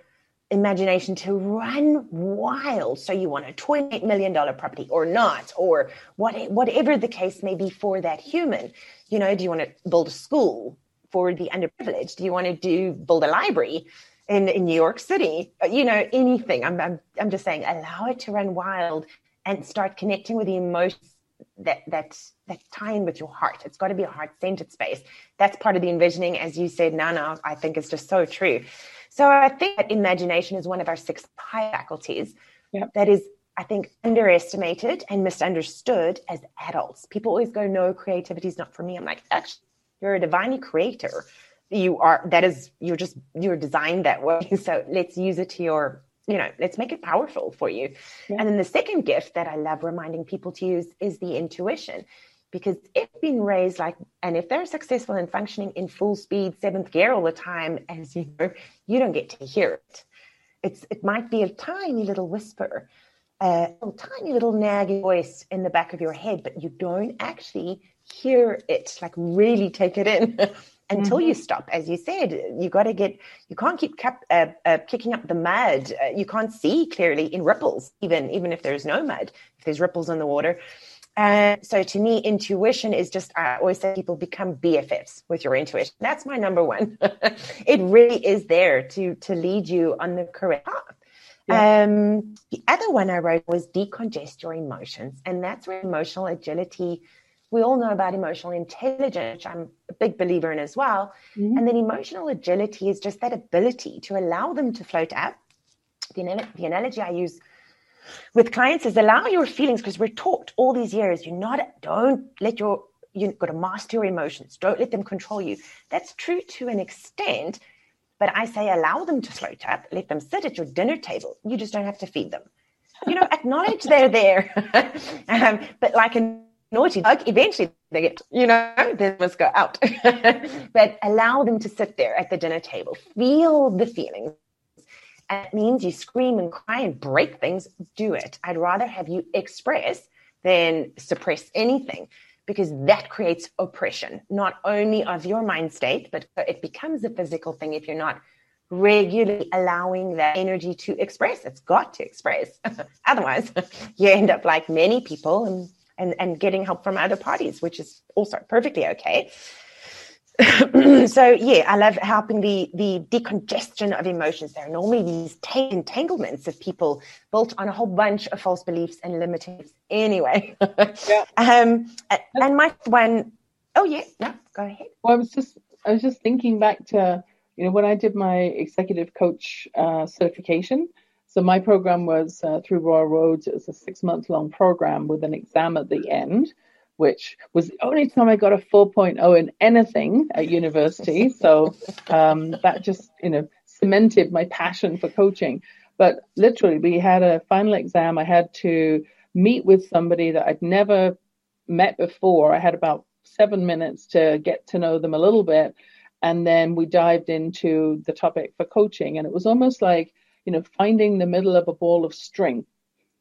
imagination to run wild. So you want a $28 million property or not, or what, whatever the case may be for that human. You know, do you want to build a school for the underprivileged? Do you want to do build a library in, in New York City? Uh, you know, anything. I'm, I'm, I'm just saying, allow it to run wild and start connecting with the emotions that that that tie in with your heart. It's got to be a heart centered space. That's part of the envisioning, as you said, Nana. I think it's just so true. So I think that imagination is one of our six high faculties yep. that is, I think, underestimated and misunderstood as adults. People always go, "No, creativity is not for me." I'm like, actually, you're a divinely creator. You are. That is, you're just you're designed that way. So let's use it to your you know, let's make it powerful for you. Yeah. And then the second gift that I love reminding people to use is the intuition. Because if being raised like, and if they're successful and functioning in full speed seventh gear all the time, as you know, you don't get to hear it. It's it might be a tiny little whisper, a tiny little nagging voice in the back of your head, but you don't actually hear it, like really take it in. until mm-hmm. you stop. As you said, you got to get, you can't keep cap, uh, uh, kicking up the mud. Uh, you can't see clearly in ripples, even even if there's no mud, if there's ripples in the water. And so to me, intuition is just, I always say people become BFFs with your intuition. That's my number one. it really is there to, to lead you on the correct path. Yeah. Um, the other one I wrote was decongest your emotions. And that's where emotional agility we all know about emotional intelligence, which I'm a big believer in as well. Mm-hmm. And then emotional agility is just that ability to allow them to float up. The, the analogy I use with clients is allow your feelings because we're taught all these years you're not don't let your you've got to master your emotions. Don't let them control you. That's true to an extent but i say allow them to float up let them sit at your dinner table. You just don't have to feed them. You know acknowledge they're there. Um, but like a naughty dog, eventually they get, you know, they must go out. but allow them to sit there at the dinner table, feel the feelings. And it means you scream and cry and break things, do it. I'd rather have you express than suppress anything because that creates oppression, not only of your mind state, but it becomes a physical thing if you're not regularly allowing that energy to express. It's got to express. Otherwise, you end up like many people and and, and getting help from other parties, which is also perfectly okay. so yeah, I love helping the the decongestion of emotions. There are normally these t- entanglements of people built on a whole bunch of false beliefs and limitations. Anyway, yeah. um, and my one, oh yeah, no, go ahead. Well, I was just I was just thinking back to you know when I did my executive coach uh, certification. So my program was uh, through Royal Roads. It was a six month long program with an exam at the end, which was the only time I got a 4.0 in anything at university. So um, that just, you know, cemented my passion for coaching. But literally, we had a final exam. I had to meet with somebody that I'd never met before. I had about seven minutes to get to know them a little bit. And then we dived into the topic for coaching. And it was almost like, you know, finding the middle of a ball of string,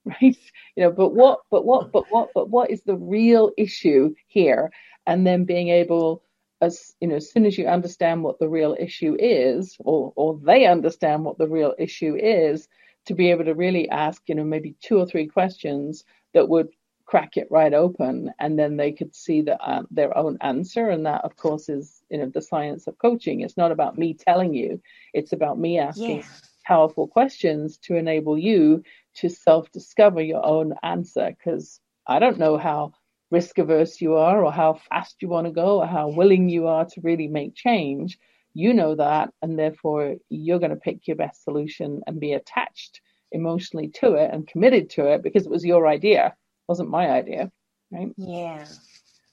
right? You know, but what, but what, but what, but what is the real issue here? And then being able, as you know, as soon as you understand what the real issue is, or or they understand what the real issue is, to be able to really ask, you know, maybe two or three questions that would crack it right open, and then they could see the, uh, their own answer. And that, of course, is you know the science of coaching. It's not about me telling you; it's about me asking. Powerful questions to enable you to self discover your own answer. Because I don't know how risk averse you are, or how fast you want to go, or how willing you are to really make change. You know that, and therefore you're going to pick your best solution and be attached emotionally to it and committed to it because it was your idea, it wasn't my idea, right? Yeah.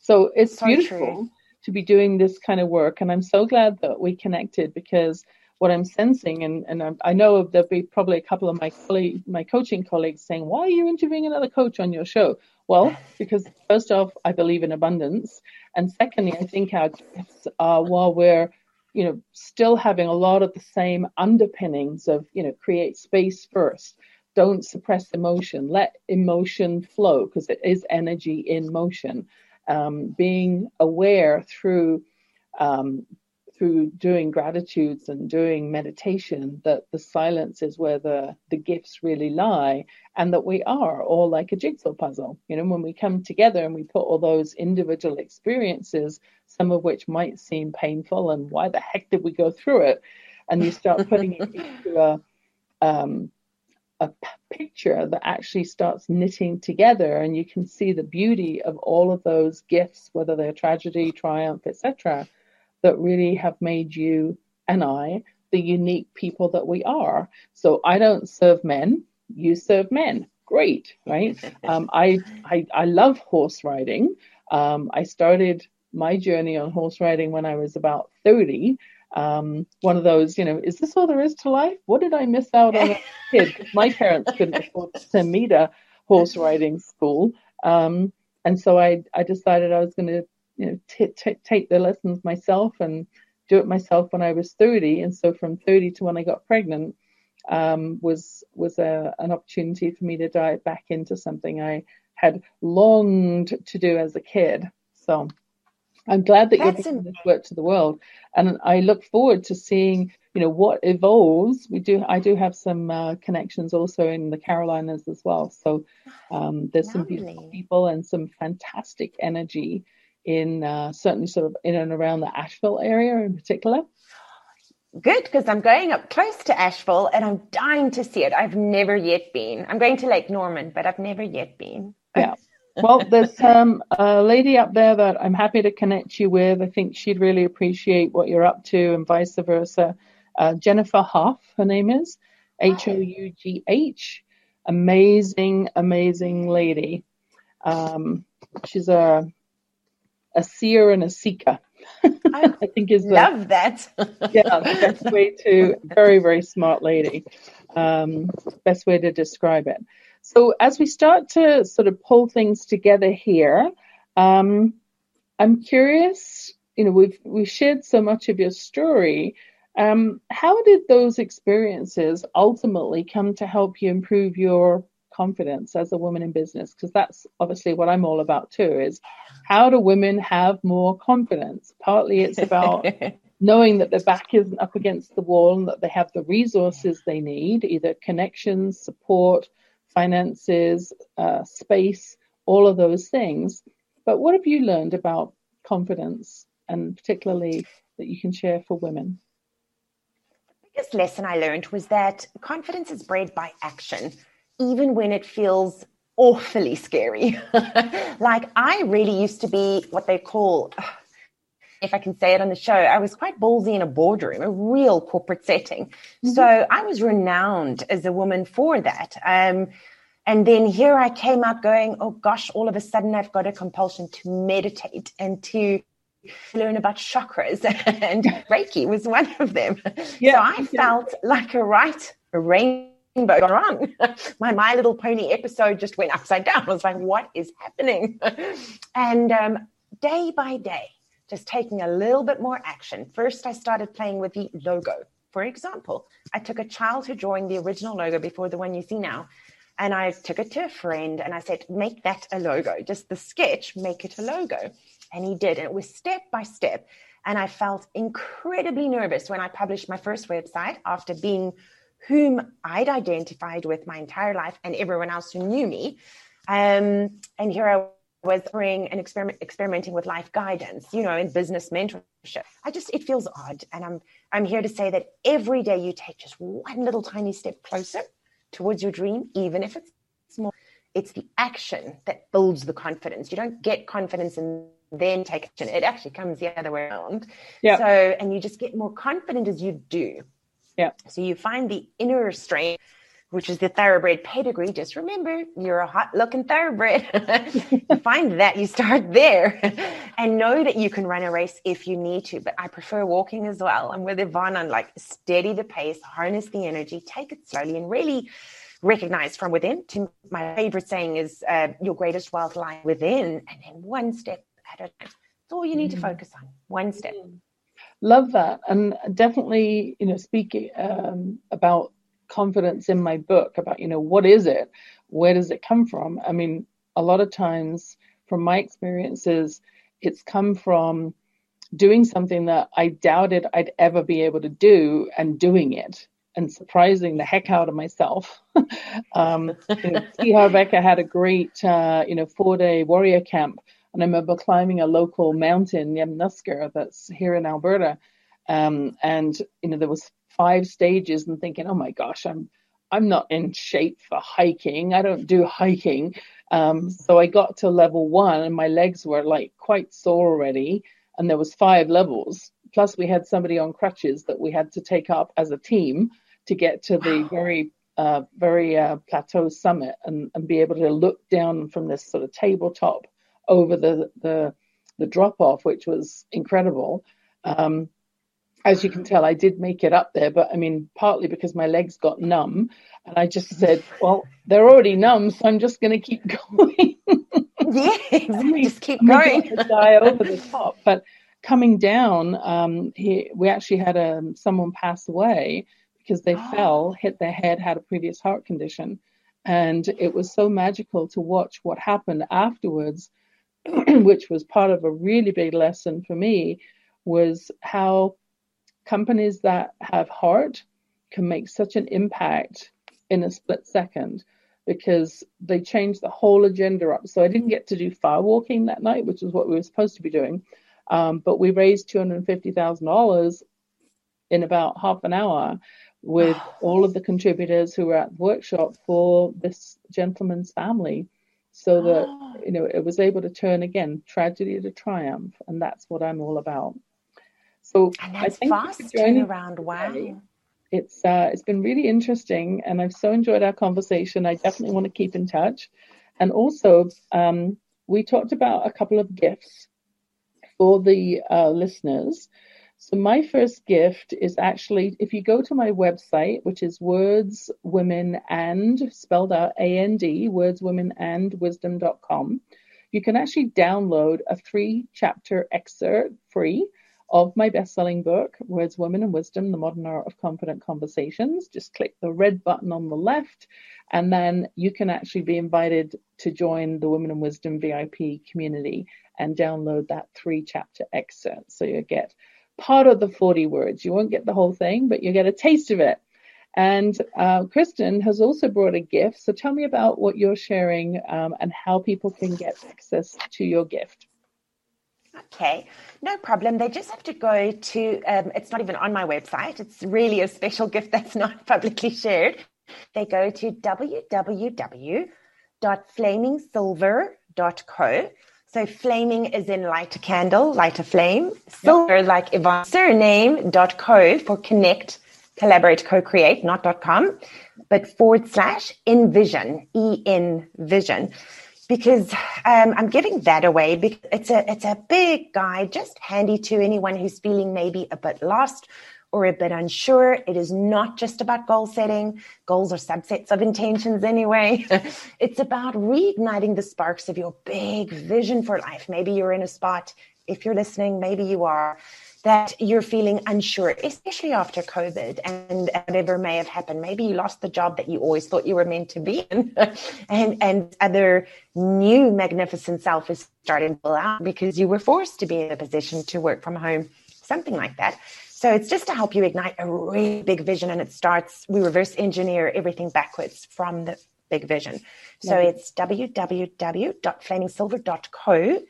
So it's so beautiful true. to be doing this kind of work, and I'm so glad that we connected because what I'm sensing, and, and I know there'll be probably a couple of my colleague, my coaching colleagues saying, "Why are you interviewing another coach on your show?" Well, because first off, I believe in abundance, and secondly, I think our gifts are while we're you know still having a lot of the same underpinnings of you know create space first don't suppress emotion let emotion flow because it is energy in motion um, being aware through um, through doing gratitudes and doing meditation that the silence is where the, the gifts really lie and that we are all like a jigsaw puzzle. You know, when we come together and we put all those individual experiences, some of which might seem painful and why the heck did we go through it? And you start putting it into a, um, a picture that actually starts knitting together and you can see the beauty of all of those gifts, whether they're tragedy, triumph, etc that really have made you and I the unique people that we are. So I don't serve men, you serve men. Great, right? Um, I, I I love horse riding. Um, I started my journey on horse riding when I was about 30. Um, one of those, you know, is this all there is to life? What did I miss out on as a kid? My parents couldn't afford to send me to horse riding school. Um, and so I, I decided I was going to you know t- t- take the lessons myself and do it myself when I was 30. And so from 30 to when I got pregnant um, was was a, an opportunity for me to dive back into something I had longed to do as a kid. So I'm glad that That's you're bringing this work to the world, and I look forward to seeing you know what evolves. We do I do have some uh, connections also in the Carolinas as well. So um, there's Lovely. some beautiful people and some fantastic energy in uh, certainly sort of in and around the Asheville area in particular? Good, because I'm going up close to Asheville and I'm dying to see it. I've never yet been. I'm going to Lake Norman, but I've never yet been. Yeah. Well, there's um, a lady up there that I'm happy to connect you with. I think she'd really appreciate what you're up to and vice versa. Uh, Jennifer Hough, her name is H O U G H. Amazing, amazing lady. Um, she's a a seer and a seeker. I, I think is the, love that. yeah, the best way to very very smart lady. Um, best way to describe it. So as we start to sort of pull things together here, um, I'm curious. You know, we've we've shared so much of your story. Um, how did those experiences ultimately come to help you improve your confidence as a woman in business because that's obviously what I'm all about too is how do women have more confidence? Partly it's about knowing that their back isn't up against the wall and that they have the resources they need either connections support finances uh, space all of those things. But what have you learned about confidence and particularly that you can share for women? The biggest lesson I learned was that confidence is bred by action even when it feels awfully scary. like I really used to be what they call, if I can say it on the show, I was quite ballsy in a boardroom, a real corporate setting. Mm-hmm. So I was renowned as a woman for that. Um, and then here I came out going, oh gosh, all of a sudden I've got a compulsion to meditate and to learn about chakras and Reiki was one of them. Yeah, so I yeah. felt like a right rain rainbow gone wrong. my My Little Pony episode just went upside down. I was like, what is happening? and um, day by day, just taking a little bit more action. First, I started playing with the logo. For example, I took a child drawing the original logo before the one you see now, and I took it to a friend and I said, make that a logo. Just the sketch, make it a logo. And he did. And it was step by step. And I felt incredibly nervous when I published my first website after being whom I'd identified with my entire life and everyone else who knew me. Um, and here I was doing and experiment, experimenting with life guidance, you know, in business mentorship. I just, it feels odd. And I'm, I'm here to say that every day you take just one little tiny step closer towards your dream, even if it's small. It's the action that builds the confidence. You don't get confidence in then take action. It actually comes the other way around. Yeah. So, and you just get more confident as you do. Yeah. So you find the inner strength, which is the thoroughbred pedigree. Just remember, you're a hot looking thoroughbred. you find that you start there and know that you can run a race if you need to. But I prefer walking as well. I'm with Yvonne on like steady the pace, harness the energy, take it slowly, and really recognize from within. To my favorite saying is, uh, "Your greatest wealth lies within," and then one step at a time. That's all you need mm-hmm. to focus on. One step. Mm-hmm. Love that, and definitely, you know, speaking um, about confidence in my book about, you know, what is it? Where does it come from? I mean, a lot of times, from my experiences, it's come from doing something that I doubted I'd ever be able to do and doing it and surprising the heck out of myself. um, you know, T. Harv Eker had a great, uh, you know, four day warrior camp. And I remember climbing a local mountain, Yamnuska, that's here in Alberta. Um, and, you know, there was five stages and thinking, oh my gosh, I'm, I'm not in shape for hiking. I don't do hiking. Um, so I got to level one and my legs were like quite sore already. And there was five levels. Plus we had somebody on crutches that we had to take up as a team to get to the wow. very uh, very uh, plateau summit and, and be able to look down from this sort of tabletop over the the, the drop off, which was incredible. Um, as you can tell, I did make it up there, but I mean, partly because my legs got numb, and I just said, "Well, they're already numb, so I'm just going to keep going." yeah, just keep going. die over the top, but coming down, um, he, we actually had um, someone pass away because they oh. fell, hit their head, had a previous heart condition. And it was so magical to watch what happened afterwards, which was part of a really big lesson for me, was how companies that have heart can make such an impact in a split second because they changed the whole agenda up. So I didn't get to do fire walking that night, which is what we were supposed to be doing. Um, but we raised $250,000 in about half an hour with all of the contributors who were at the workshop for this gentleman's family so that oh. you know it was able to turn again tragedy to triumph and that's what i'm all about. So and that's I think fast turnaround wow. It's uh, it's been really interesting and i've so enjoyed our conversation. I definitely want to keep in touch. And also um, we talked about a couple of gifts for the uh, listeners so my first gift is actually if you go to my website, which is words, women and spelled out A N D, words, women and wisdom.com, you can actually download a three chapter excerpt free of my best selling book, Words, Women and Wisdom The Modern Art of Confident Conversations. Just click the red button on the left, and then you can actually be invited to join the Women and Wisdom VIP community and download that three chapter excerpt. So you get part of the 40 words. You won't get the whole thing, but you get a taste of it. And uh, Kristen has also brought a gift. So tell me about what you're sharing um, and how people can get access to your gift. Okay, no problem. They just have to go to, um, it's not even on my website. It's really a special gift that's not publicly shared. They go to www.flamingsilver.co so flaming is in light a candle, light a flame. Silver yep. like Yvonne's surname dot co for connect, collaborate, co-create, not dot com, but forward slash envision, E-N vision. Because um, I'm giving that away because it's a it's a big guide, just handy to anyone who's feeling maybe a bit lost or a bit unsure. It is not just about goal setting. Goals are subsets of intentions anyway. it's about reigniting the sparks of your big vision for life. Maybe you're in a spot, if you're listening, maybe you are, that you're feeling unsure, especially after COVID and whatever may have happened. Maybe you lost the job that you always thought you were meant to be in, and, and other new magnificent self is starting to pull out because you were forced to be in a position to work from home, something like that. So it's just to help you ignite a really big vision. And it starts, we reverse engineer everything backwards from the big vision. So yeah. it's www.flamingsilver.co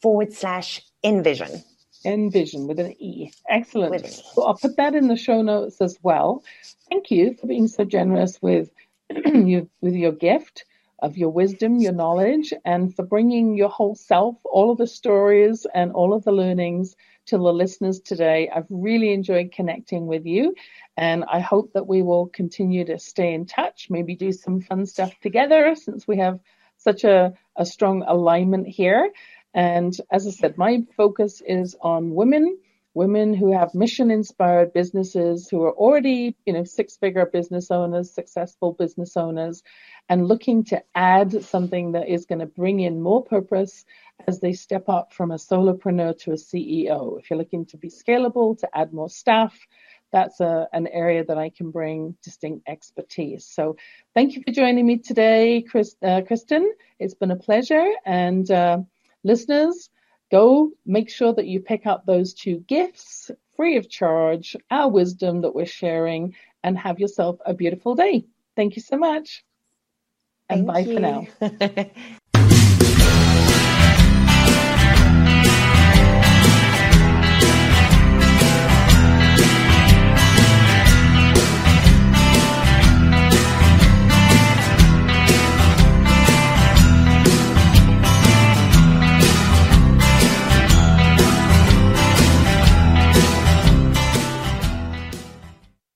forward slash envision. Envision with an E. Excellent. An e. So I'll put that in the show notes as well. Thank you for being so generous with you with your gift. of your wisdom, your knowledge, and for bringing your whole self, all of the stories and all of the learnings to the listeners today. I've really enjoyed connecting with you, and I hope that we will continue to stay in touch, maybe do some fun stuff together since we have such a, a strong alignment here. And as I said, my focus is on women women who have mission inspired businesses who are already, you know, six figure business owners, successful business owners, and looking to add something that is going to bring in more purpose as they step up from a solopreneur to a CEO. If you're looking to be scalable, to add more staff, that's a, an area that I can bring distinct expertise. So thank you for joining me today, Chris, uh, Kristen. It's been a pleasure. And uh, listeners, Go make sure that you pick up those two gifts free of charge, our wisdom that we're sharing, and have yourself a beautiful day. Thank you so much. And Thank bye you. for now.